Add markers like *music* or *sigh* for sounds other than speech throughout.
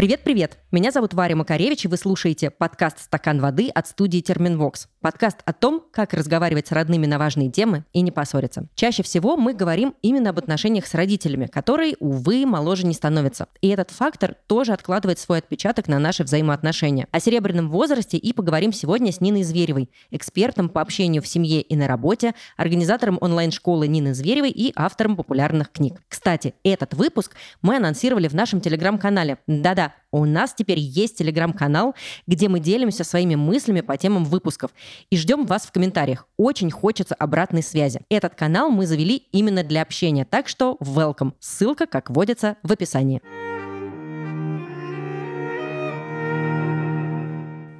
Привет-привет! Меня зовут Варя Макаревич, и вы слушаете подкаст «Стакан воды» от студии «Терминвокс». Подкаст о том, как разговаривать с родными на важные темы и не поссориться. Чаще всего мы говорим именно об отношениях с родителями, которые, увы, моложе не становятся. И этот фактор тоже откладывает свой отпечаток на наши взаимоотношения. О серебряном возрасте и поговорим сегодня с Ниной Зверевой, экспертом по общению в семье и на работе, организатором онлайн-школы Нины Зверевой и автором популярных книг. Кстати, этот выпуск мы анонсировали в нашем телеграм-канале. Да-да, у нас теперь есть телеграм-канал, где мы делимся своими мыслями по темам выпусков и ждем вас в комментариях. Очень хочется обратной связи. Этот канал мы завели именно для общения, так что welcome. Ссылка, как водится, в описании.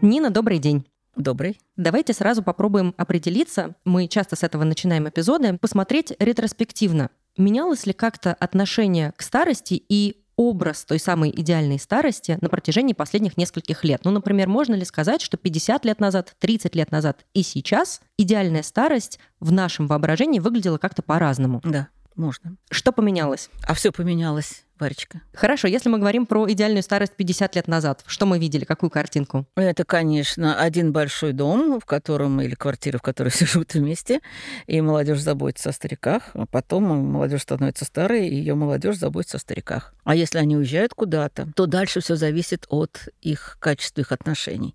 Нина, добрый день. Добрый. Давайте сразу попробуем определиться, мы часто с этого начинаем эпизоды, посмотреть ретроспективно. Менялось ли как-то отношение к старости и образ той самой идеальной старости на протяжении последних нескольких лет. Ну, например, можно ли сказать, что 50 лет назад, 30 лет назад и сейчас идеальная старость в нашем воображении выглядела как-то по-разному? Да, можно. Что поменялось? А все поменялось. Варечка. Хорошо, если мы говорим про идеальную старость 50 лет назад, что мы видели, какую картинку? Это, конечно, один большой дом, в котором, или квартира, в которой все *laughs* живут вместе, и молодежь заботится о стариках, а потом молодежь становится старой, и ее молодежь заботится о стариках. А если они уезжают куда-то, то дальше все зависит от их качества их отношений.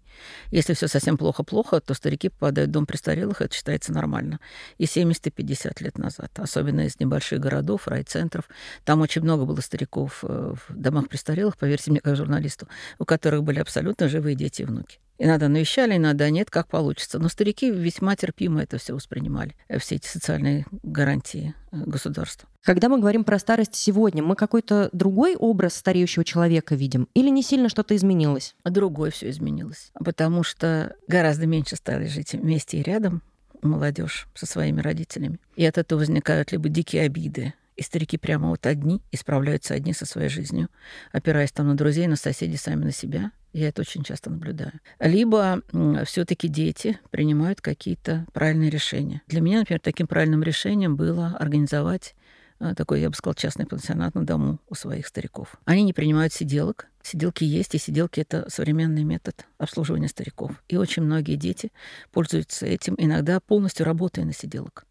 Если все совсем плохо-плохо, то старики попадают в дом престарелых, это считается нормально. И 70 и 50 лет назад, особенно из небольших городов, райцентров, там очень много было стариков стариков э, в домах престарелых, поверьте мне, как журналисту, у которых были абсолютно живые дети и внуки. Иногда навещали, иногда нет, как получится. Но старики весьма терпимо это все воспринимали, э, все эти социальные гарантии э, государства. Когда мы говорим про старость сегодня, мы какой-то другой образ стареющего человека видим? Или не сильно что-то изменилось? Другое все изменилось. Потому что гораздо меньше стали жить вместе и рядом молодежь со своими родителями. И от этого возникают либо дикие обиды, и старики прямо вот одни и справляются одни со своей жизнью, опираясь там на друзей, на соседей, сами на себя. Я это очень часто наблюдаю. Либо все-таки дети принимают какие-то правильные решения. Для меня, например, таким правильным решением было организовать э, такой, я бы сказал, частный пансионат на дому у своих стариков. Они не принимают сиделок. Сиделки есть, и сиделки — это современный метод обслуживания стариков. И очень многие дети пользуются этим, иногда полностью работая на сиделок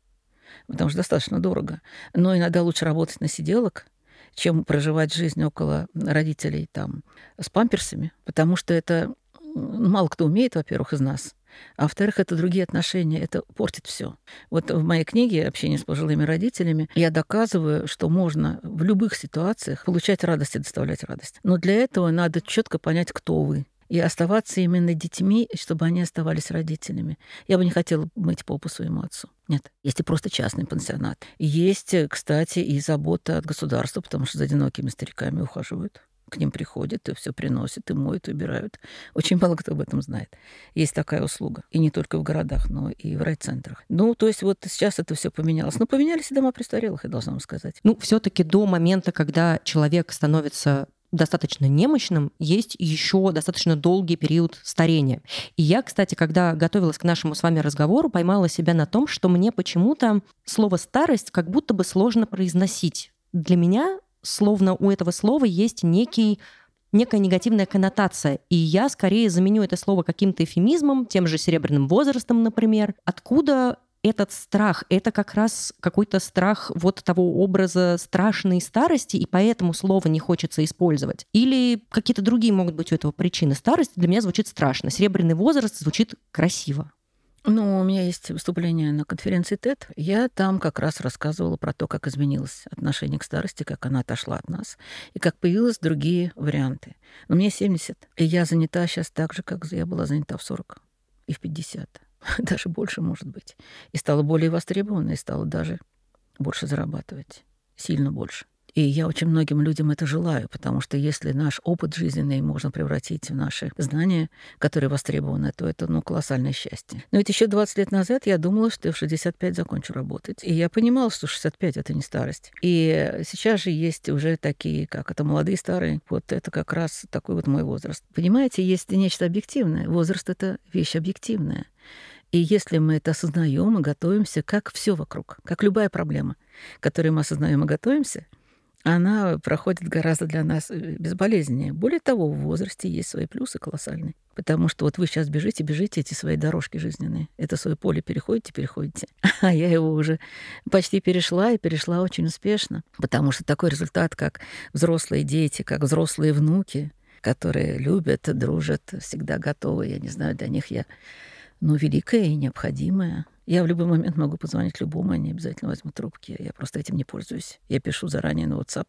потому что достаточно дорого. Но иногда лучше работать на сиделок, чем проживать жизнь около родителей там с памперсами, потому что это мало кто умеет, во-первых, из нас. А во-вторых, это другие отношения, это портит все. Вот в моей книге «Общение с пожилыми родителями» я доказываю, что можно в любых ситуациях получать радость и доставлять радость. Но для этого надо четко понять, кто вы, и оставаться именно детьми, чтобы они оставались родителями. Я бы не хотела мыть попу своему отцу. Нет. Есть и просто частный пансионат. Есть, кстати, и забота от государства, потому что за одинокими стариками ухаживают. К ним приходят и все приносят, и моют, и убирают. Очень мало кто об этом знает. Есть такая услуга. И не только в городах, но и в райцентрах. Ну, то есть вот сейчас это все поменялось. Но поменялись и дома престарелых, я должна вам сказать. Ну, все-таки до момента, когда человек становится достаточно немощным, есть еще достаточно долгий период старения. И я, кстати, когда готовилась к нашему с вами разговору, поймала себя на том, что мне почему-то слово «старость» как будто бы сложно произносить. Для меня словно у этого слова есть некий некая негативная коннотация. И я скорее заменю это слово каким-то эфемизмом, тем же серебряным возрастом, например. Откуда этот страх, это как раз какой-то страх вот того образа страшной старости, и поэтому слово не хочется использовать. Или какие-то другие могут быть у этого причины. Старость для меня звучит страшно. Серебряный возраст звучит красиво. Ну, у меня есть выступление на конференции ТЭД. Я там как раз рассказывала про то, как изменилось отношение к старости, как она отошла от нас, и как появились другие варианты. Но мне 70, и я занята сейчас так же, как я была занята в 40 и в 50. *laughs* даже больше, может быть. И стала более востребованной, и стала даже больше зарабатывать. Сильно больше. И я очень многим людям это желаю, потому что если наш опыт жизненный можно превратить в наши знания, которые востребованы, то это ну, колоссальное счастье. Но ведь еще 20 лет назад я думала, что я в 65 закончу работать. И я понимала, что 65 — это не старость. И сейчас же есть уже такие, как это молодые старые. Вот это как раз такой вот мой возраст. Понимаете, есть нечто объективное. Возраст — это вещь объективная. И если мы это осознаем и готовимся, как все вокруг, как любая проблема, к которой мы осознаем и готовимся, она проходит гораздо для нас э, безболезненнее. Более того, в возрасте есть свои плюсы колоссальные. Потому что вот вы сейчас бежите, бежите эти свои дорожки жизненные. Это свое поле переходите, переходите. *laughs* А я его уже почти перешла и перешла очень успешно. Потому что такой результат, как взрослые дети, как взрослые внуки, которые любят, дружат, всегда готовы. Я не знаю, для них я ну, великая и необходимая. Я в любой момент могу позвонить любому, они обязательно возьмут трубки. Я просто этим не пользуюсь. Я пишу заранее на WhatsApp,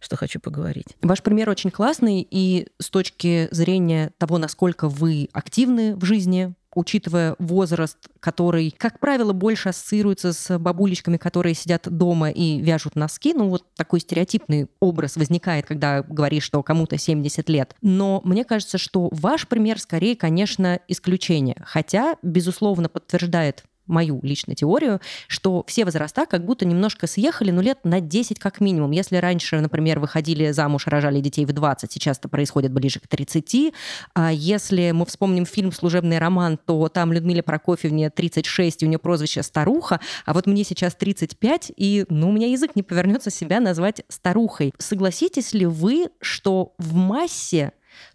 что хочу поговорить. Ваш пример очень классный, и с точки зрения того, насколько вы активны в жизни, учитывая возраст, который, как правило, больше ассоциируется с бабулечками, которые сидят дома и вяжут носки. Ну, вот такой стереотипный образ возникает, когда говоришь, что кому-то 70 лет. Но мне кажется, что ваш пример скорее, конечно, исключение. Хотя, безусловно, подтверждает мою личную теорию, что все возраста как будто немножко съехали, ну, лет на 10 как минимум. Если раньше, например, выходили замуж, рожали детей в 20, сейчас это происходит ближе к 30. А если мы вспомним фильм «Служебный роман», то там Людмиле Прокофьевне 36, и у нее прозвище «старуха», а вот мне сейчас 35, и, ну, у меня язык не повернется себя назвать старухой. Согласитесь ли вы, что в массе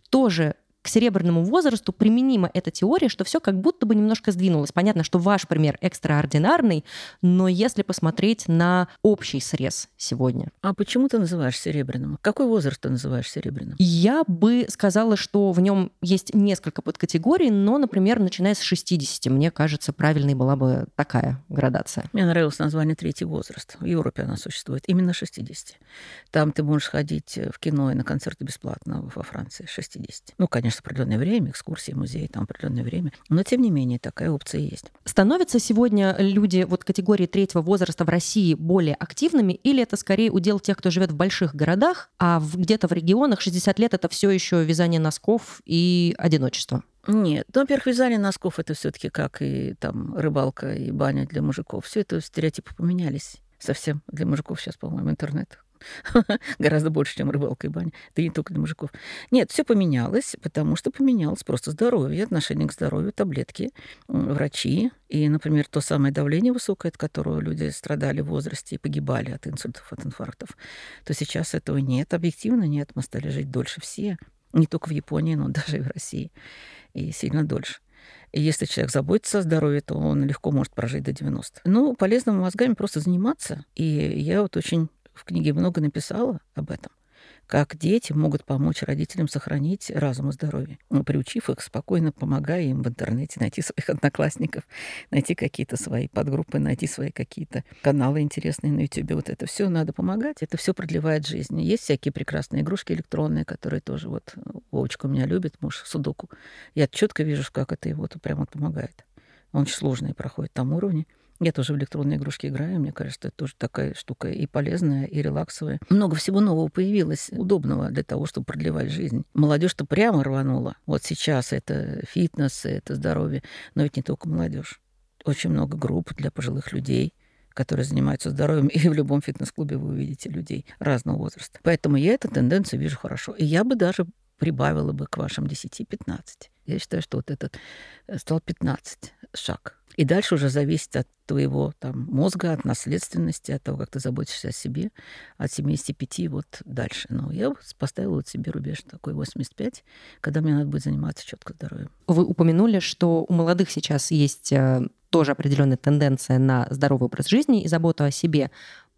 тоже к серебряному возрасту применима эта теория, что все как будто бы немножко сдвинулось. Понятно, что ваш пример экстраординарный, но если посмотреть на общий срез сегодня. А почему ты называешь серебряным? Какой возраст ты называешь серебряным? Я бы сказала, что в нем есть несколько подкатегорий, но, например, начиная с 60, мне кажется, правильной была бы такая градация. Мне нравилось название «Третий возраст». В Европе она существует. Именно 60. Там ты можешь ходить в кино и на концерты бесплатно во Франции 60. Ну, конечно, конечно, определенное время, экскурсии, музеи, там определенное время. Но, тем не менее, такая опция есть. Становятся сегодня люди вот категории третьего возраста в России более активными, или это скорее удел тех, кто живет в больших городах, а где-то в регионах 60 лет это все еще вязание носков и одиночество? Нет, ну, во-первых, вязание носков это все-таки как и там рыбалка и баня для мужиков. Все это стереотипы поменялись совсем. Для мужиков сейчас, по-моему, интернет *laughs* Гораздо больше, чем рыбалка и баня. Да не только для мужиков. Нет, все поменялось, потому что поменялось просто здоровье, отношение к здоровью, таблетки, врачи. И, например, то самое давление высокое, от которого люди страдали в возрасте и погибали от инсультов, от инфарктов, то сейчас этого нет, объективно нет. Мы стали жить дольше все. Не только в Японии, но *laughs* даже и в России. И сильно дольше. И если человек заботится о здоровье, то он легко может прожить до 90. Ну, полезными мозгами просто заниматься. И я вот очень в книге много написала об этом, как дети могут помочь родителям сохранить разум и здоровье, ну, приучив их, спокойно помогая им в интернете найти своих одноклассников, найти какие-то свои подгруппы, найти свои какие-то каналы интересные на YouTube. Вот это все надо помогать, это все продлевает жизнь. Есть всякие прекрасные игрушки электронные, которые тоже вот Вовочка у меня любит, муж Судоку. Я четко вижу, как это его вот прямо помогает. Он очень сложный проходит там уровне. Я тоже в электронные игрушки играю. Мне кажется, это тоже такая штука и полезная, и релаксовая. Много всего нового появилось, удобного для того, чтобы продлевать жизнь. Молодежь-то прямо рванула. Вот сейчас это фитнес, это здоровье. Но ведь не только молодежь. Очень много групп для пожилых людей которые занимаются здоровьем, и в любом фитнес-клубе вы увидите людей разного возраста. Поэтому я эту тенденцию вижу хорошо. И я бы даже прибавила бы к вашим 10-15. Я считаю, что вот этот э, стал 15 шаг. И дальше уже зависит от твоего там, мозга, от наследственности, от того, как ты заботишься о себе, от 75 вот дальше. Но я поставила вот себе рубеж такой 85, когда мне надо будет заниматься четко здоровьем. Вы упомянули, что у молодых сейчас есть э, тоже определенная тенденция на здоровый образ жизни и заботу о себе.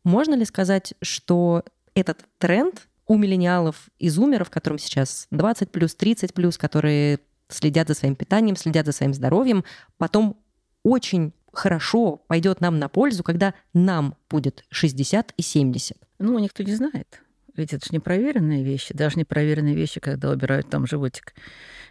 Можно ли сказать, что этот тренд у миллениалов и зумеров, которым сейчас 20 плюс, 30 плюс, которые следят за своим питанием, следят за своим здоровьем, потом очень хорошо пойдет нам на пользу, когда нам будет 60 и 70. Ну, никто не знает. Ведь это же непроверенные вещи. Даже непроверенные вещи, когда убирают там животик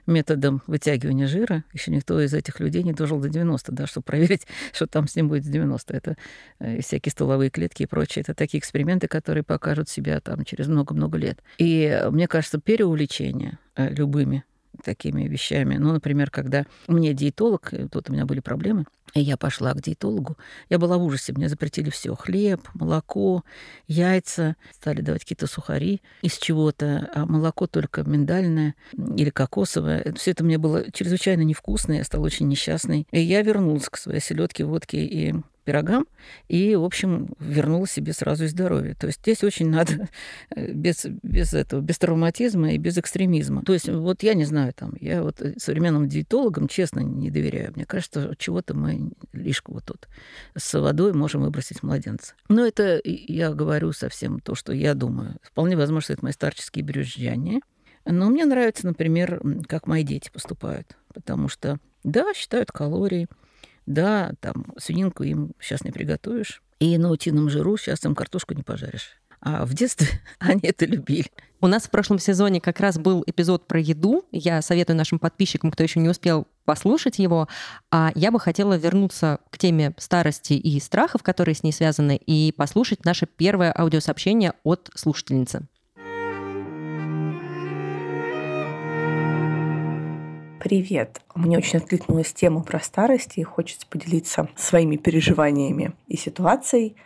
методом вытягивания жира. Еще никто из этих людей не дожил до 90, да, чтобы проверить, *laughs* что там с ним будет с 90. Это э, всякие столовые клетки и прочее. Это такие эксперименты, которые покажут себя там через много-много лет. И э, мне кажется, переувлечение э, любыми такими вещами. Ну, например, когда мне диетолог, тут у меня были проблемы, и я пошла к диетологу, я была в ужасе, мне запретили все: хлеб, молоко, яйца, стали давать какие-то сухари из чего-то, а молоко только миндальное или кокосовое. Все это мне было чрезвычайно невкусно, я стала очень несчастной. И я вернулась к своей селедке, водке и пирогам и, в общем, вернула себе сразу и здоровье. То есть здесь очень надо *laughs* э, без, без этого, без травматизма и без экстремизма. То есть вот я не знаю, там, я вот современным диетологам честно не доверяю. Мне кажется, чего-то мы лишь вот тут с водой можем выбросить младенца. Но это я говорю совсем то, что я думаю. Вполне возможно, что это мои старческие брюзжания. Но мне нравится, например, как мои дети поступают. Потому что, да, считают калории, да, там свининку им сейчас не приготовишь, и на утином жиру сейчас им картошку не пожаришь. А в детстве *laughs* они это любили. У нас в прошлом сезоне как раз был эпизод про еду. Я советую нашим подписчикам, кто еще не успел послушать его. А я бы хотела вернуться к теме старости и страхов, которые с ней связаны, и послушать наше первое аудиосообщение от слушательницы. Привет! Мне очень откликнулась тема про старость, и хочется поделиться своими переживаниями и ситуацией.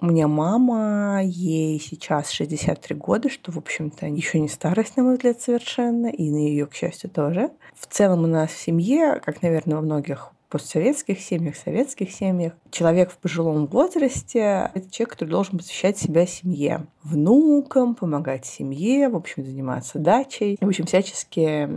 У меня мама, ей сейчас 63 года, что, в общем-то, еще не старость, на мой взгляд, совершенно, и на ее, к счастью, тоже. В целом у нас в семье, как, наверное, во многих постсоветских семьях, советских семьях. Человек в пожилом возрасте — это человек, который должен посвящать себя семье, внукам, помогать семье, в общем, заниматься дачей, в общем, всячески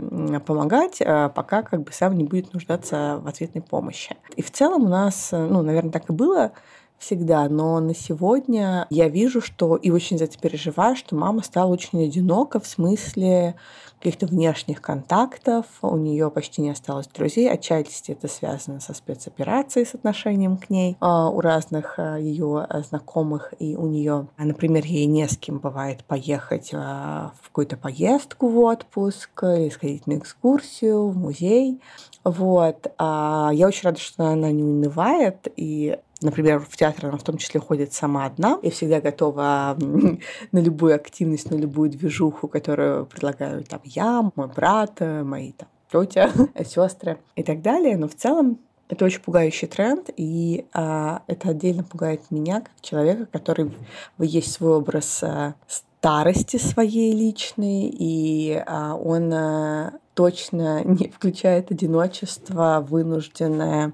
помогать, а, пока как бы сам не будет нуждаться в ответной помощи. И в целом у нас, ну, наверное, так и было, всегда, но на сегодня я вижу, что и очень за это переживаю, что мама стала очень одинока в смысле каких-то внешних контактов, у нее почти не осталось друзей, отчасти это связано со спецоперацией, с отношением к ней а, у разных а, ее знакомых, и у нее, например, ей не с кем бывает поехать а, в какую-то поездку в отпуск, или сходить на экскурсию, в музей. Вот. Я очень рада, что она не унывает, и Например, в театр она в том числе ходит сама одна и всегда готова *laughs* на любую активность, на любую движуху, которую предлагаю там я, мой брат, мои там тетя, *laughs* сестры и так далее. Но в целом это очень пугающий тренд, и а, это отдельно пугает меня, как человека, который есть свой образ а, старости своей личной, и а, он а, точно *laughs* не включает одиночество, вынужденное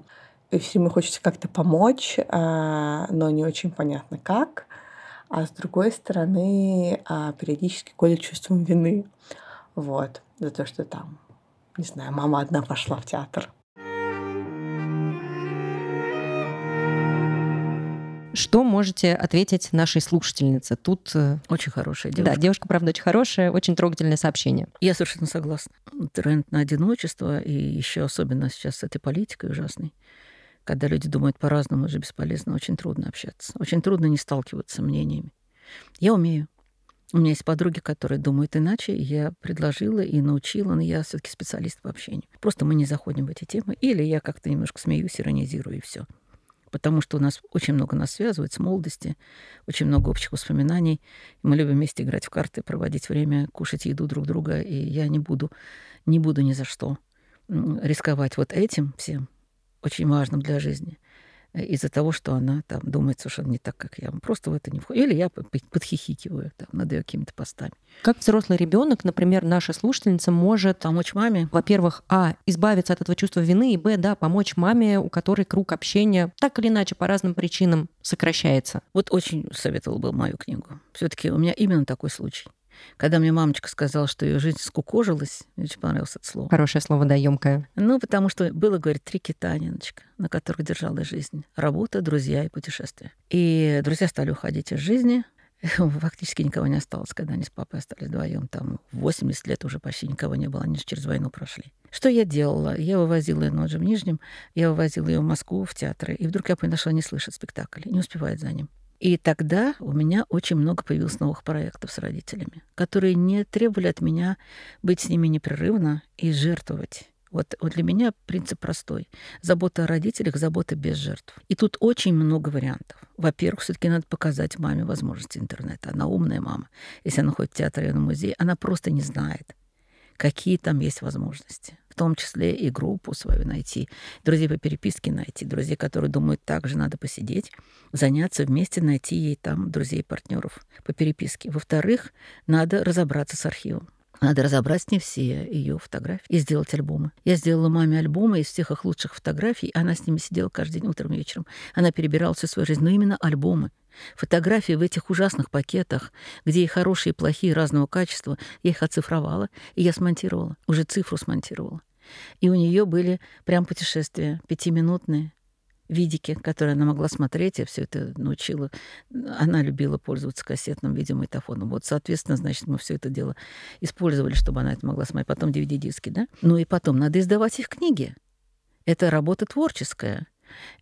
и все время хочется как-то помочь, а, но не очень понятно как. А с другой стороны, а, периодически колет чувством вины. Вот. За то, что там, не знаю, мама одна пошла в театр. Что можете ответить нашей слушательнице? Тут... Э, очень хорошая девушка. Да, девушка, правда, очень хорошая, очень трогательное сообщение. Я совершенно согласна. Тренд на одиночество, и еще особенно сейчас с этой политикой ужасной, когда люди думают по-разному, уже бесполезно, очень трудно общаться. Очень трудно не сталкиваться мнениями. Я умею. У меня есть подруги, которые думают иначе. Я предложила и научила, но я все таки специалист по общению. Просто мы не заходим в эти темы. Или я как-то немножко смеюсь, иронизирую, и все. Потому что у нас очень много нас связывает с молодости, очень много общих воспоминаний. Мы любим вместе играть в карты, проводить время, кушать еду друг друга. И я не буду, не буду ни за что рисковать вот этим всем, очень важным для жизни э, из-за того, что она там думает совершенно не так, как я. Просто в это не входит. Или я подхихикиваю там, над ее какими-то постами. Как взрослый ребенок, например, наша слушательница может помочь маме? Во-первых, а, избавиться от этого чувства вины, и б, да, помочь маме, у которой круг общения так или иначе по разным причинам сокращается. Вот очень советовал бы мою книгу. Все-таки у меня именно такой случай. Когда мне мамочка сказала, что ее жизнь скукожилась, мне очень понравилось это слово. Хорошее слово, да, емкое. Ну, потому что было, говорит, три кита, Ниночка, на которых держалась жизнь. Работа, друзья и путешествия. И друзья стали уходить из жизни, *laughs* фактически никого не осталось, когда они с папой остались вдвоем. Там 80 лет уже почти никого не было, они же через войну прошли. Что я делала? Я вывозила ее ночью в Нижнем, я вывозила ее в Москву в театры, и вдруг я поняла, что она не слышит спектакль, не успевает за ним. И тогда у меня очень много появилось новых проектов с родителями, которые не требовали от меня быть с ними непрерывно и жертвовать. Вот, вот для меня принцип простой. Забота о родителях, забота без жертв. И тут очень много вариантов. Во-первых, все таки надо показать маме возможности интернета. Она умная мама. Если она ходит в театр или на музей, она просто не знает, какие там есть возможности в том числе и группу свою найти, друзей по переписке найти, друзей, которые думают, так же надо посидеть, заняться вместе, найти ей там друзей, партнеров по переписке. Во-вторых, надо разобраться с архивом. Надо разобрать с ней все ее фотографии и сделать альбомы. Я сделала маме альбомы из всех их лучших фотографий. Она с ними сидела каждый день утром и вечером. Она перебирала всю свою жизнь. Но именно альбомы. Фотографии в этих ужасных пакетах, где и хорошие, и плохие разного качества, я их оцифровала, и я смонтировала. Уже цифру смонтировала. И у нее были прям путешествия пятиминутные, видики, которые она могла смотреть. Я все это научила. Она любила пользоваться кассетным видеомагнитофоном. Вот, соответственно, значит, мы все это дело использовали, чтобы она это могла смотреть. Потом DVD-диски, да? Ну и потом надо издавать их книги. Это работа творческая.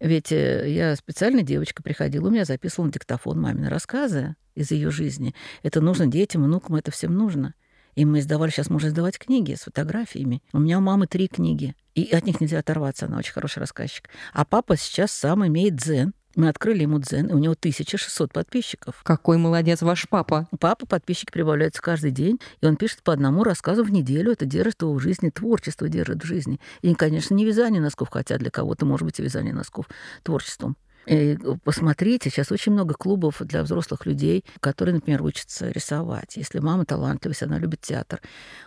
Ведь э, я специально девочка приходила, у меня записывала на диктофон мамины рассказы из ее жизни. Это нужно детям, внукам, это всем нужно. И мы издавали, сейчас можно издавать книги с фотографиями. У меня у мамы три книги. И от них нельзя оторваться, она очень хороший рассказчик. А папа сейчас сам имеет дзен. Мы открыли ему дзен, и у него 1600 подписчиков. Какой молодец ваш папа. У папы подписчики прибавляются каждый день, и он пишет по одному рассказу в неделю. Это держит его в жизни, творчество держит в жизни. И, конечно, не вязание носков, хотя для кого-то, может быть, и вязание носков творчеством. И посмотрите, сейчас очень много клубов для взрослых людей, которые, например, учатся рисовать. Если мама талантливая, если она любит театр.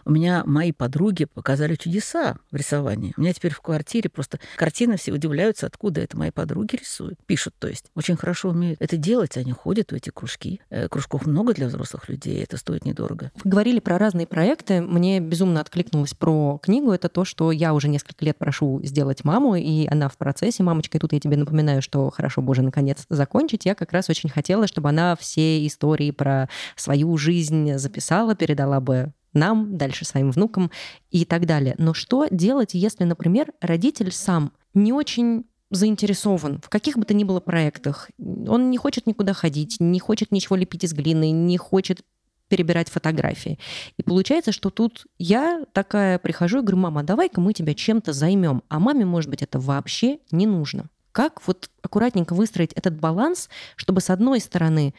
У меня мои подруги показали чудеса в рисовании. У меня теперь в квартире просто картины все удивляются, откуда это мои подруги рисуют. Пишут, то есть. Очень хорошо умеют это делать. Они ходят в эти кружки. Э, кружков много для взрослых людей, это стоит недорого. Вы говорили про разные проекты. Мне безумно откликнулось про книгу. Это то, что я уже несколько лет прошу сделать маму, и она в процессе. Мамочка, и тут я тебе напоминаю, что бы уже наконец закончить, я как раз очень хотела, чтобы она все истории про свою жизнь записала, передала бы нам, дальше своим внукам и так далее. Но что делать, если, например, родитель сам не очень заинтересован в каких бы то ни было проектах. Он не хочет никуда ходить, не хочет ничего лепить из глины, не хочет перебирать фотографии. И получается, что тут я такая прихожу и говорю, мама, давай-ка мы тебя чем-то займем. А маме, может быть, это вообще не нужно. Как вот аккуратненько выстроить этот баланс, чтобы с одной стороны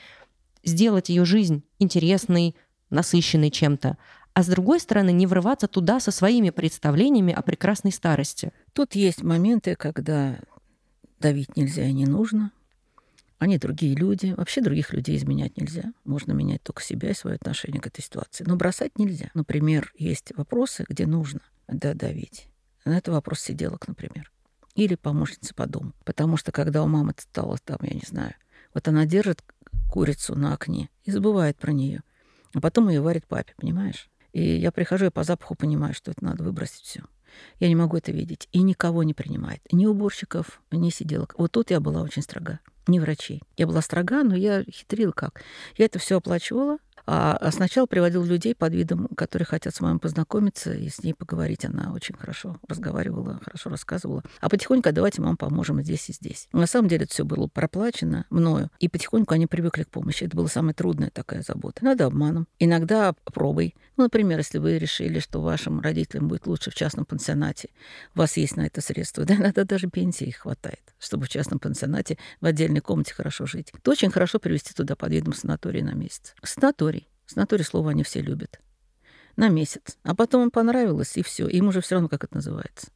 сделать ее жизнь интересной, насыщенной чем-то, а с другой стороны не врываться туда со своими представлениями о прекрасной старости. Тут есть моменты, когда давить нельзя и не нужно. Они другие люди. Вообще других людей изменять нельзя. Можно менять только себя и свое отношение к этой ситуации. Но бросать нельзя. Например, есть вопросы, где нужно давить. На это вопрос сиделок, например или помощница по дому. Потому что когда у мамы стало там, я не знаю, вот она держит курицу на окне и забывает про нее, а потом ее варит папе, понимаешь? И я прихожу и по запаху понимаю, что это надо выбросить все. Я не могу это видеть. И никого не принимает. Ни уборщиков, ни сиделок. Вот тут я была очень строга. Не врачей. Я была строга, но я хитрила как. Я это все оплачивала, а, а сначала приводил людей под видом, которые хотят с мамой познакомиться и с ней поговорить. Она очень хорошо разговаривала, хорошо рассказывала. А потихоньку, давайте мам поможем здесь и здесь. На самом деле это все было проплачено мною. И потихоньку они привыкли к помощи. Это была самая трудная такая забота. Иногда обманом, иногда пробой. Ну, например, если вы решили, что вашим родителям будет лучше в частном пансионате, у вас есть на это средства, да, иногда даже пенсии хватает, чтобы в частном пансионате в отдельной комнате хорошо жить. То очень хорошо привести туда под видом санатория на месяц. Санаторий Санаторий слово они все любят. На месяц. А потом им понравилось, и все. Им уже все равно, как это называется.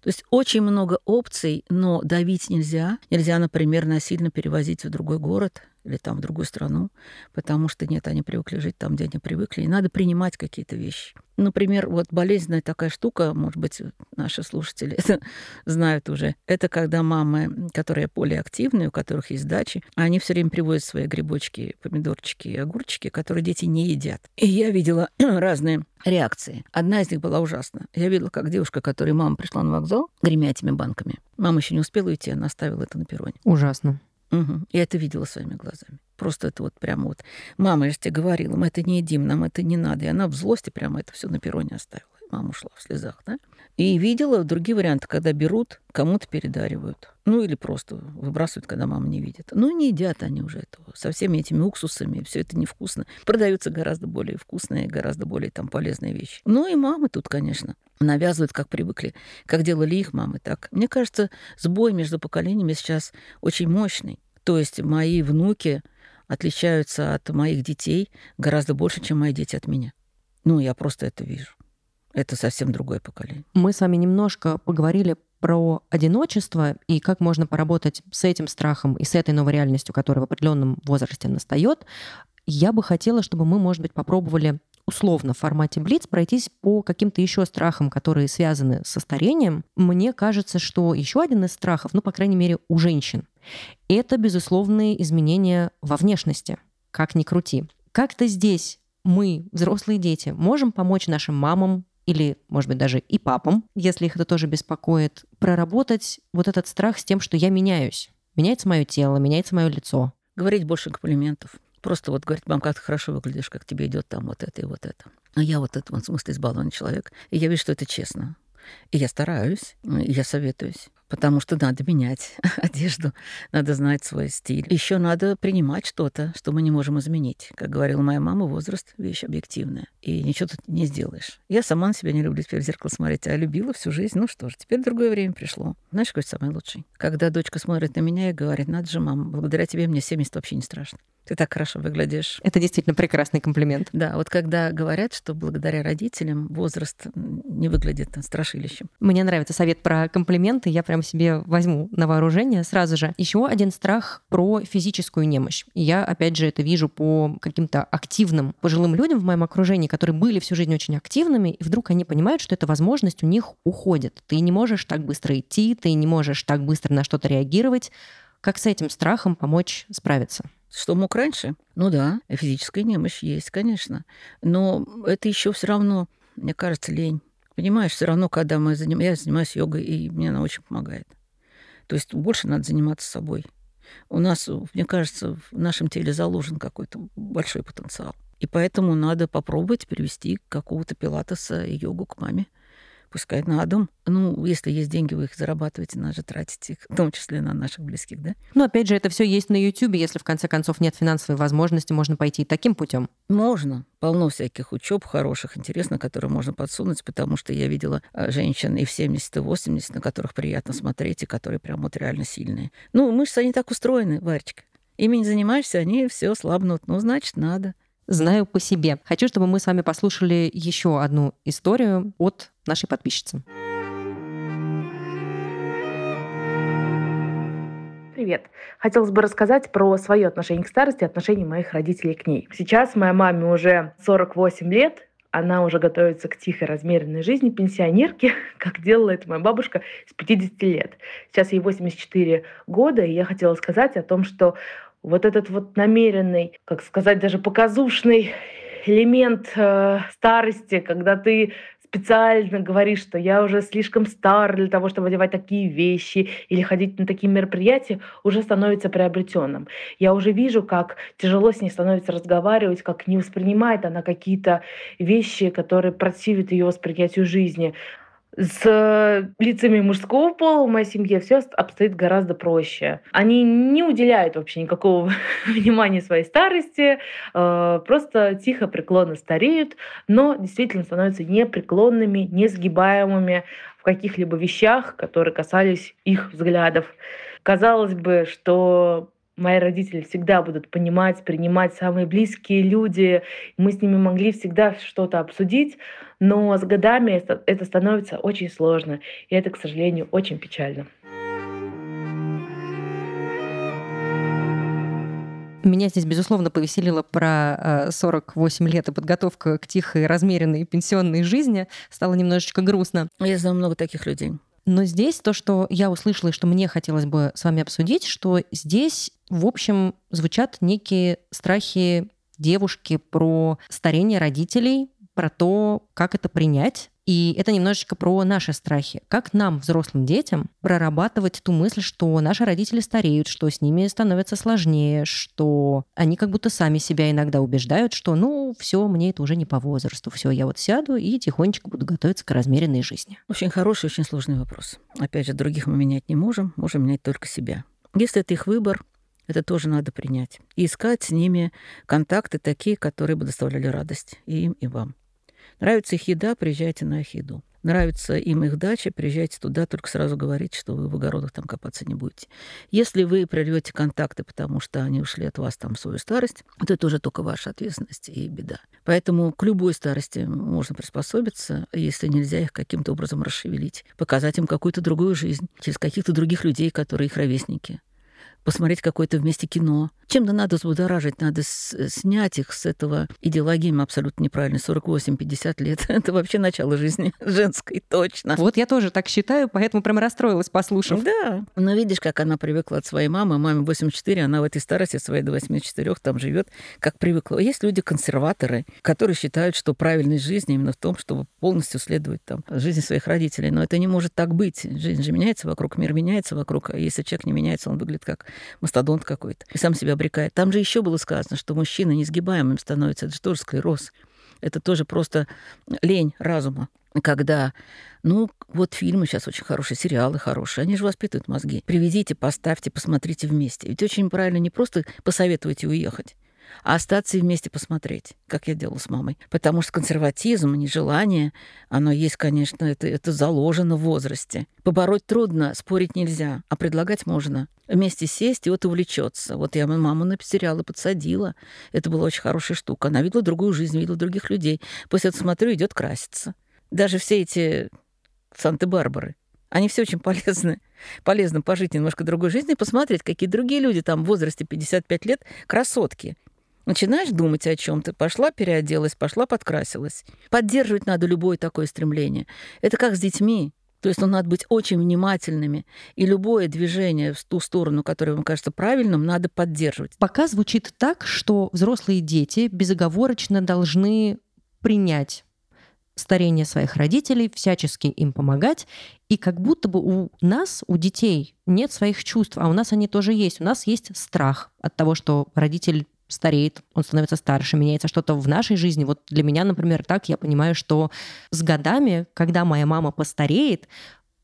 То есть очень много опций, но давить нельзя. Нельзя, например, насильно перевозить в другой город или там в другую страну, потому что нет, они привыкли жить там, где они привыкли, и надо принимать какие-то вещи. Например, вот болезненная такая штука, может быть, наши слушатели это *laughs* знают уже, это когда мамы, которые полиактивные, у которых есть дачи, они все время привозят свои грибочки, помидорчики и огурчики, которые дети не едят. И я видела *clears throat* разные реакции. Одна из них была ужасна. Я видела, как девушка, которой мама пришла на вокзал, гремя этими банками. Мама еще не успела уйти, она оставила это на перроне. Ужасно. Угу. Я это видела своими глазами. Просто это вот прямо вот. Мама, я же тебе говорила, мы это не едим, нам это не надо. И она в злости прямо это все на перроне оставила. Мама ушла в слезах, да? И видела другие варианты, когда берут, кому-то передаривают. Ну или просто выбрасывают, когда мама не видит. Ну не едят они уже этого. Со всеми этими уксусами, все это невкусно. Продаются гораздо более вкусные, гораздо более там полезные вещи. Ну и мамы тут, конечно, навязывают, как привыкли, как делали их мамы, так. Мне кажется, сбой между поколениями сейчас очень мощный. То есть мои внуки отличаются от моих детей гораздо больше, чем мои дети от меня. Ну, я просто это вижу. Это совсем другое поколение. Мы с вами немножко поговорили про одиночество и как можно поработать с этим страхом и с этой новой реальностью, которая в определенном возрасте настает. Я бы хотела, чтобы мы, может быть, попробовали условно в формате Блиц пройтись по каким-то еще страхам, которые связаны со старением, мне кажется, что еще один из страхов, ну, по крайней мере, у женщин, это безусловные изменения во внешности, как ни крути. Как-то здесь мы, взрослые дети, можем помочь нашим мамам или, может быть, даже и папам, если их это тоже беспокоит, проработать вот этот страх с тем, что я меняюсь. Меняется мое тело, меняется мое лицо. Говорить больше комплиментов. Просто вот говорить, мам, как ты хорошо выглядишь, как тебе идет там вот это и вот это. А я вот это, в смысле, избалованный человек. И я вижу, что это честно. И я стараюсь, и я советуюсь потому что надо менять *laughs* одежду, надо знать свой стиль. Еще надо принимать что-то, что мы не можем изменить. Как говорила моя мама, возраст — вещь объективная, и ничего тут не сделаешь. Я сама на себя не люблю теперь в зеркало смотреть, а любила всю жизнь. Ну что ж, теперь другое время пришло. Знаешь, какой самый лучший? Когда дочка смотрит на меня и говорит, надо же, мама, благодаря тебе мне 70 вообще не страшно. Ты так хорошо выглядишь. Это действительно прекрасный комплимент. Да, вот когда говорят, что благодаря родителям возраст не выглядит страшилищем. Мне нравится совет про комплименты. Я прям себе возьму на вооружение сразу же. Еще один страх про физическую немощь. Я, опять же, это вижу по каким-то активным пожилым людям в моем окружении, которые были всю жизнь очень активными, и вдруг они понимают, что эта возможность у них уходит. Ты не можешь так быстро идти, ты не можешь так быстро на что-то реагировать. Как с этим страхом помочь справиться? Что мог раньше? Ну да, физическая немощь есть, конечно. Но это еще все равно, мне кажется, лень. Понимаешь, все равно, когда мы заним... я занимаюсь йогой, и мне она очень помогает. То есть больше надо заниматься собой. У нас, мне кажется, в нашем теле заложен какой-то большой потенциал. И поэтому надо попробовать привести какого-то пилатеса и йогу к маме пускай на дом. Ну, если есть деньги, вы их зарабатываете, надо же тратить их, в том числе на наших близких, да? Ну, опять же, это все есть на YouTube, если в конце концов нет финансовой возможности, можно пойти таким путем. Можно. Полно всяких учеб хороших, интересных, которые можно подсунуть, потому что я видела а, женщин и в 70, и 80, на которых приятно смотреть, и которые прям вот реально сильные. Ну, мышцы, они так устроены, Варечка. Ими не занимаешься, они все слабнут. Ну, значит, надо знаю по себе. Хочу, чтобы мы с вами послушали еще одну историю от нашей подписчицы. Привет. Хотелось бы рассказать про свое отношение к старости, отношение моих родителей к ней. Сейчас моей маме уже 48 лет, она уже готовится к тихой, размеренной жизни пенсионерки, *laughs* как делала это моя бабушка с 50 лет. Сейчас ей 84 года, и я хотела сказать о том, что вот этот вот намеренный, как сказать, даже показушный элемент э, старости, когда ты специально говоришь, что я уже слишком стар для того, чтобы одевать такие вещи или ходить на такие мероприятия, уже становится приобретенным. Я уже вижу, как тяжело с ней становится разговаривать, как не воспринимает она какие-то вещи, которые противят ее восприятию жизни. С лицами мужского пола в моей семье все обстоит гораздо проще. Они не уделяют вообще никакого *laughs* внимания своей старости, э, просто тихо, преклонно стареют, но действительно становятся непреклонными, несгибаемыми в каких-либо вещах, которые касались их взглядов. Казалось бы, что мои родители всегда будут понимать, принимать самые близкие люди. Мы с ними могли всегда что-то обсудить, но с годами это, это становится очень сложно, и это, к сожалению, очень печально. Меня здесь, безусловно, повеселило про 48 э, лет и подготовка к тихой, размеренной пенсионной жизни. Стало немножечко грустно. Я знаю много таких людей. Но здесь то, что я услышала и что мне хотелось бы с вами обсудить, что здесь, в общем, звучат некие страхи девушки про старение родителей, про то, как это принять, и это немножечко про наши страхи. Как нам, взрослым детям, прорабатывать ту мысль, что наши родители стареют, что с ними становится сложнее, что они как будто сами себя иногда убеждают, что ну все, мне это уже не по возрасту, все, я вот сяду и тихонечко буду готовиться к размеренной жизни. Очень хороший, очень сложный вопрос. Опять же, других мы менять не можем, можем менять только себя. Если это их выбор, это тоже надо принять. И искать с ними контакты такие, которые бы доставляли радость и им, и вам. Нравится их еда, приезжайте на их еду. Нравится им их дача, приезжайте туда, только сразу говорите, что вы в огородах там копаться не будете. Если вы прервете контакты, потому что они ушли от вас там в свою старость, то это уже только ваша ответственность и беда. Поэтому к любой старости можно приспособиться, если нельзя их каким-то образом расшевелить, показать им какую-то другую жизнь через каких-то других людей, которые их ровесники посмотреть какое-то вместе кино, Чем-то надо взбудоражить, надо снять их с этого идеологии абсолютно неправильно. 48-50 лет *laughs* — это вообще начало жизни *laughs* женской, точно. Вот я тоже так считаю, поэтому прям расстроилась, послушав. Да. Но видишь, как она привыкла от своей мамы. Маме 84, она в этой старости своей до 84 там живет, как привыкла. Есть люди-консерваторы, которые считают, что правильность жизни именно в том, чтобы полностью следовать там жизни своих родителей. Но это не может так быть. Жизнь же меняется вокруг, мир меняется вокруг. А если человек не меняется, он выглядит как мастодонт какой-то. И сам себя обрекает. Там же еще было сказано, что мужчина несгибаемым становится. Это же тоже склероз. Это тоже просто лень разума когда, ну, вот фильмы сейчас очень хорошие, сериалы хорошие, они же воспитывают мозги. Приведите, поставьте, посмотрите вместе. Ведь очень правильно не просто посоветуйте уехать, а остаться и вместе посмотреть, как я делала с мамой. Потому что консерватизм, нежелание, оно есть, конечно, это, это заложено в возрасте. Побороть трудно, спорить нельзя, а предлагать можно. Вместе сесть, и вот увлечется. Вот я маму сериалы подсадила. Это была очень хорошая штука. Она видела другую жизнь, видела других людей. После этого смотрю, идет краситься. Даже все эти Санты-Барбары, они все очень полезны. Полезно пожить немножко другой жизнью и посмотреть, какие другие люди там в возрасте 55 лет красотки. Начинаешь думать о чем то пошла, переоделась, пошла, подкрасилась. Поддерживать надо любое такое стремление. Это как с детьми. То есть ну, надо быть очень внимательными, и любое движение в ту сторону, которое вам кажется правильным, надо поддерживать. Пока звучит так, что взрослые дети безоговорочно должны принять старение своих родителей, всячески им помогать. И как будто бы у нас, у детей, нет своих чувств, а у нас они тоже есть. У нас есть страх от того, что родитель стареет, он становится старше, меняется что-то в нашей жизни. Вот для меня, например, так я понимаю, что с годами, когда моя мама постареет,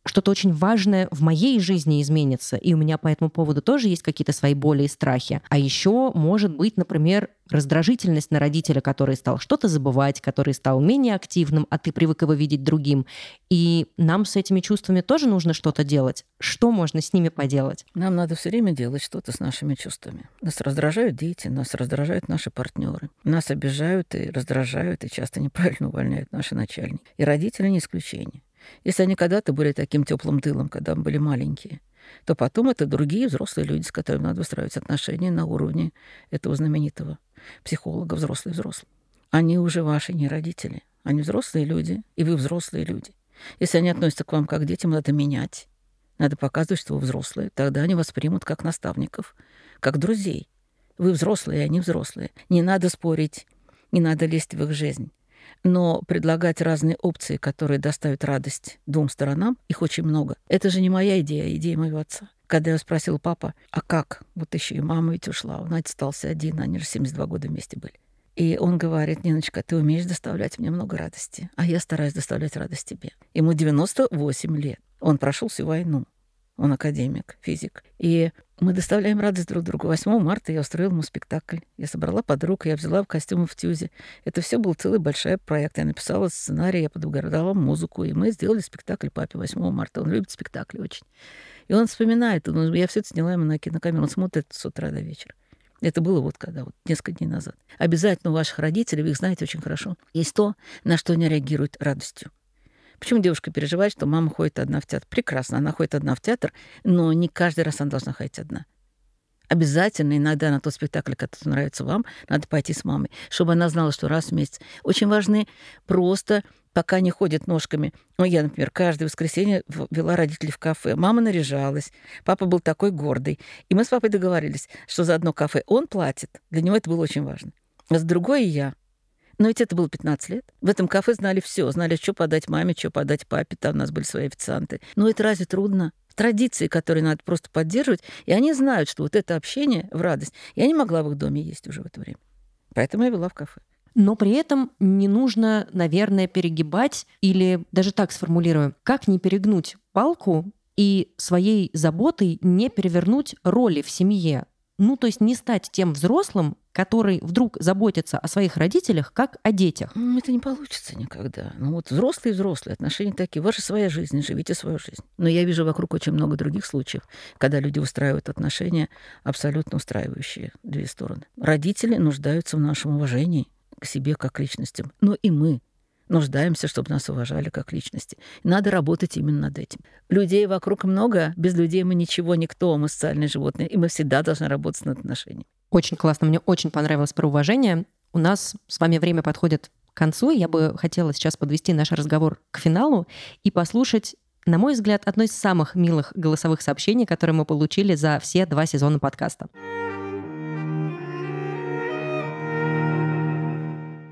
что-то очень важное в моей жизни изменится, и у меня по этому поводу тоже есть какие-то свои боли и страхи. А еще может быть, например, раздражительность на родителя, который стал что-то забывать, который стал менее активным, а ты привык его видеть другим. И нам с этими чувствами тоже нужно что-то делать. Что можно с ними поделать? Нам надо все время делать что-то с нашими чувствами. Нас раздражают дети, нас раздражают наши партнеры, нас обижают и раздражают, и часто неправильно увольняют наши начальники. И родители не исключение. Если они когда-то были таким теплым тылом, когда мы были маленькие, то потом это другие взрослые люди, с которыми надо устраивать отношения на уровне этого знаменитого психолога взрослый-взрослый. Они уже ваши не родители. Они взрослые люди, и вы взрослые люди. Если они относятся к вам как к детям, надо менять. Надо показывать, что вы взрослые. Тогда они вас примут как наставников, как друзей. Вы взрослые, они взрослые. Не надо спорить, не надо лезть в их жизнь. Но предлагать разные опции, которые доставят радость двум сторонам, их очень много. Это же не моя идея, а идея моего отца. Когда я спросил папа, а как? Вот еще и мама ведь ушла, он остался один, они же 72 года вместе были. И он говорит, Ниночка, ты умеешь доставлять мне много радости, а я стараюсь доставлять радость тебе. Ему 98 лет. Он прошел всю войну. Он академик, физик. И мы доставляем радость друг другу. 8 марта я устроила ему спектакль. Я собрала подруг, я взяла в костюмы в тюзе. Это все был целый большой проект. Я написала сценарий, я подготовила музыку, и мы сделали спектакль папе 8 марта. Он любит спектакли очень. И он вспоминает, он, я все это сняла ему на кинокамеру, он смотрит с утра до вечера. Это было вот когда, вот несколько дней назад. Обязательно у ваших родителей, вы их знаете очень хорошо, есть то, на что они реагируют радостью. Почему девушка переживает, что мама ходит одна в театр? Прекрасно, она ходит одна в театр, но не каждый раз она должна ходить одна. Обязательно иногда на тот спектакль, который нравится вам, надо пойти с мамой, чтобы она знала, что раз в месяц. Очень важны просто пока не ходят ножками. Ну, я, например, каждое воскресенье вела родителей в кафе. Мама наряжалась, папа был такой гордый. И мы с папой договорились, что за одно кафе он платит. Для него это было очень важно. А за другое я. Но ведь это было 15 лет. В этом кафе знали все, знали, что подать маме, что подать папе, там у нас были свои официанты. Но это разве трудно? Традиции, которые надо просто поддерживать, и они знают, что вот это общение в радость. Я не могла в их доме есть уже в это время. Поэтому я вела в кафе. Но при этом не нужно, наверное, перегибать или даже так сформулирую, как не перегнуть палку и своей заботой не перевернуть роли в семье. Ну, то есть не стать тем взрослым, который вдруг заботится о своих родителях, как о детях. Это не получится никогда. Ну вот взрослые взрослые, отношения такие. Ваша своя жизнь, живите свою жизнь. Но я вижу вокруг очень много других случаев, когда люди устраивают отношения абсолютно устраивающие две стороны. Родители нуждаются в нашем уважении к себе как к личностям. Но и мы нуждаемся, чтобы нас уважали как личности. Надо работать именно над этим. Людей вокруг много, без людей мы ничего, никто, мы социальные животные, и мы всегда должны работать над отношениями. Очень классно, мне очень понравилось про уважение. У нас с вами время подходит к концу. Я бы хотела сейчас подвести наш разговор к финалу и послушать на мой взгляд, одно из самых милых голосовых сообщений, которые мы получили за все два сезона подкаста.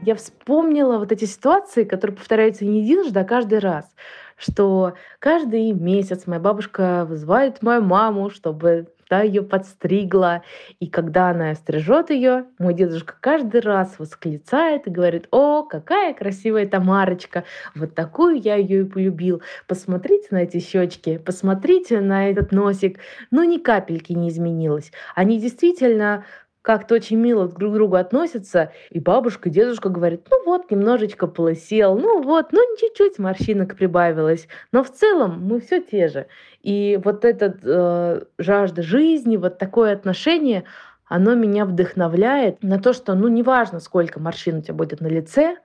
Я вспомнила вот эти ситуации, которые повторяются не единожды, а каждый раз что каждый месяц моя бабушка вызывает мою маму, чтобы та ее подстригла. И когда она стрижет ее, мой дедушка каждый раз восклицает и говорит, о, какая красивая Тамарочка, вот такую я ее и полюбил. Посмотрите на эти щечки, посмотрите на этот носик. Ну, ни капельки не изменилось. Они действительно как-то очень мило друг к другу относятся. И бабушка, и дедушка говорят, ну вот, немножечко полысел, ну вот, ну чуть-чуть морщинок прибавилось. Но в целом мы все те же. И вот эта э, жажда жизни, вот такое отношение, оно меня вдохновляет на то, что, ну, неважно, сколько морщин у тебя будет на лице,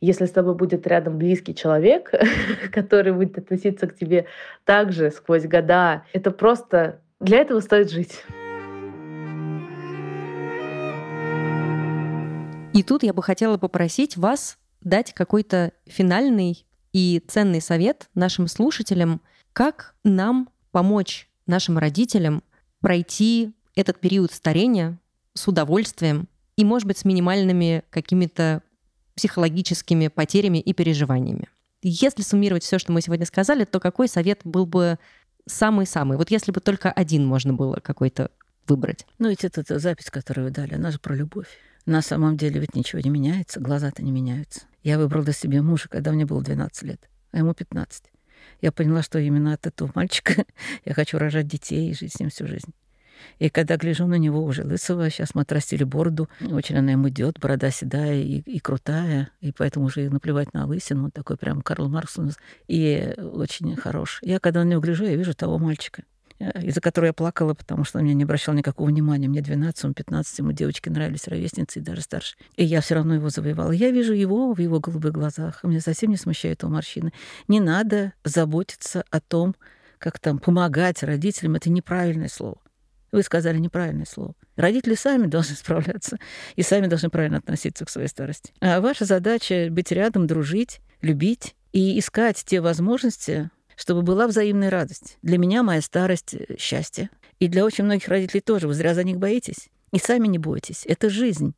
если с тобой будет рядом близкий человек, *laughs* который будет относиться к тебе также сквозь года, это просто для этого стоит жить. И тут я бы хотела попросить вас дать какой-то финальный и ценный совет нашим слушателям, как нам помочь нашим родителям пройти этот период старения с удовольствием и, может быть, с минимальными какими-то психологическими потерями и переживаниями. Если суммировать все, что мы сегодня сказали, то какой совет был бы самый-самый? Вот если бы только один можно было какой-то выбрать. Ну, ведь это, запись, которую вы дали, она же про любовь. На самом деле ведь ничего не меняется, глаза-то не меняются. Я выбрала себе мужа, когда мне было 12 лет, а ему 15. Я поняла, что именно от этого мальчика *laughs* я хочу рожать детей и жить с ним всю жизнь. И когда гляжу на него уже лысого, сейчас мы отрастили бороду, очень она ему идет, борода седая и, и крутая, и поэтому уже наплевать на лысину, он такой прям Карл Маркс и очень хорош. Я когда на него гляжу, я вижу того мальчика. Э, из-за которой я плакала, потому что он мне не обращал никакого внимания. Мне 12, ему 15, ему девочки нравились, ровесницы и даже старше. И я все равно его завоевала. Я вижу его в его голубых глазах. Меня совсем не смущает его морщины. Не надо заботиться о том, как там помогать родителям. Это неправильное слово. Вы сказали неправильное слово. Родители сами должны справляться и сами должны правильно относиться к своей старости. А ваша задача — быть рядом, дружить, любить и искать те возможности, чтобы была взаимная радость. Для меня моя старость — счастье. И для очень многих родителей тоже. Вы зря за них боитесь. И сами не бойтесь. Это жизнь.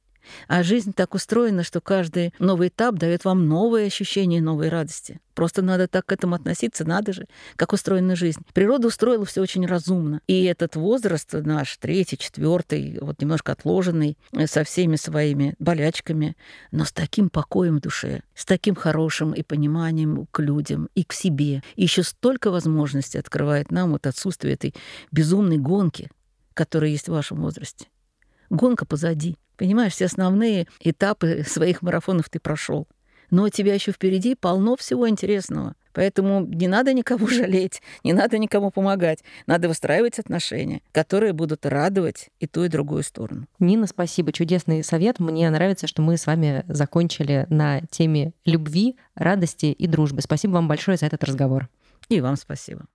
А жизнь так устроена, что каждый новый этап дает вам новые ощущения, новые радости. Просто надо так к этому относиться, надо же, как устроена жизнь. Природа устроила все очень разумно. И этот возраст наш, третий, четвертый, вот немножко отложенный, э, со всеми своими болячками, но с таким покоем в душе, с таким хорошим и пониманием к людям и к себе. И еще столько возможностей открывает нам вот отсутствие этой безумной гонки, которая есть в вашем возрасте. Гонка позади. Понимаешь, все основные этапы своих марафонов ты прошел. Но у тебя еще впереди полно всего интересного. Поэтому не надо никого *laughs* жалеть, не надо никому помогать. Надо выстраивать отношения, которые будут радовать и ту, и другую сторону. Нина, спасибо. Чудесный совет. Мне нравится, что мы с вами закончили на теме любви, радости и дружбы. Спасибо вам большое за этот разговор. И вам спасибо.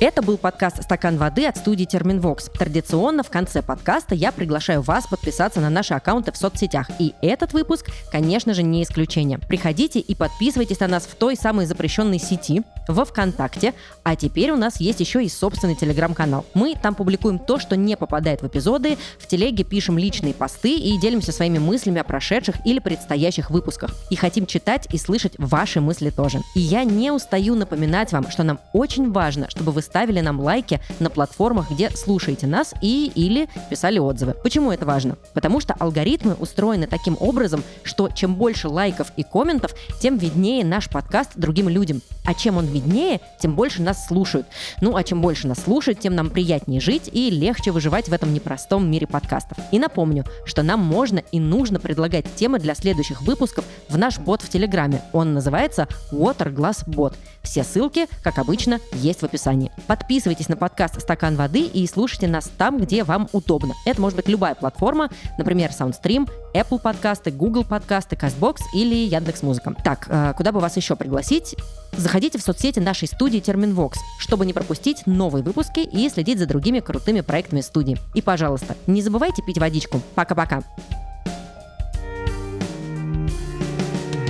Это был подкаст «Стакан воды» от студии Терминвокс. Традиционно в конце подкаста я приглашаю вас подписаться на наши аккаунты в соцсетях. И этот выпуск, конечно же, не исключение. Приходите и подписывайтесь на нас в той самой запрещенной сети, во ВКонтакте, а теперь у нас есть еще и собственный телеграм-канал. Мы там публикуем то, что не попадает в эпизоды, в телеге пишем личные посты и делимся своими мыслями о прошедших или предстоящих выпусках. И хотим читать и слышать ваши мысли тоже. И я не устаю напоминать вам, что нам очень важно, чтобы вы ставили нам лайки на платформах, где слушаете нас и или писали отзывы. Почему это важно? Потому что алгоритмы устроены таким образом, что чем больше лайков и комментов, тем виднее наш подкаст другим людям. А чем он виднее, тем больше нас слушают. Ну а чем больше нас слушают, тем нам приятнее жить и легче выживать в этом непростом мире подкастов. И напомню, что нам можно и нужно предлагать темы для следующих выпусков в наш бот в Телеграме. Он называется Water Glass Bot. Все ссылки, как обычно, есть в описании. Подписывайтесь на подкаст «Стакан воды» и слушайте нас там, где вам удобно. Это может быть любая платформа, например, SoundStream, Apple подкасты, Google подкасты, CastBox или Яндекс.Музыка. Так, э, куда бы вас еще пригласить? Заходите в соцсети нашей студии Терминвокс, чтобы не пропустить новые выпуски и следить за другими крутыми проектами студии. И, пожалуйста, не забывайте пить водичку. Пока-пока.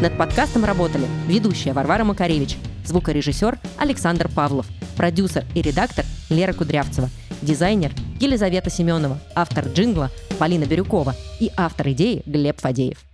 Над подкастом работали ведущая Варвара Макаревич, звукорежиссер Александр Павлов, продюсер и редактор Лера Кудрявцева, дизайнер Елизавета Семенова, автор джингла Полина Бирюкова и автор идеи Глеб Фадеев.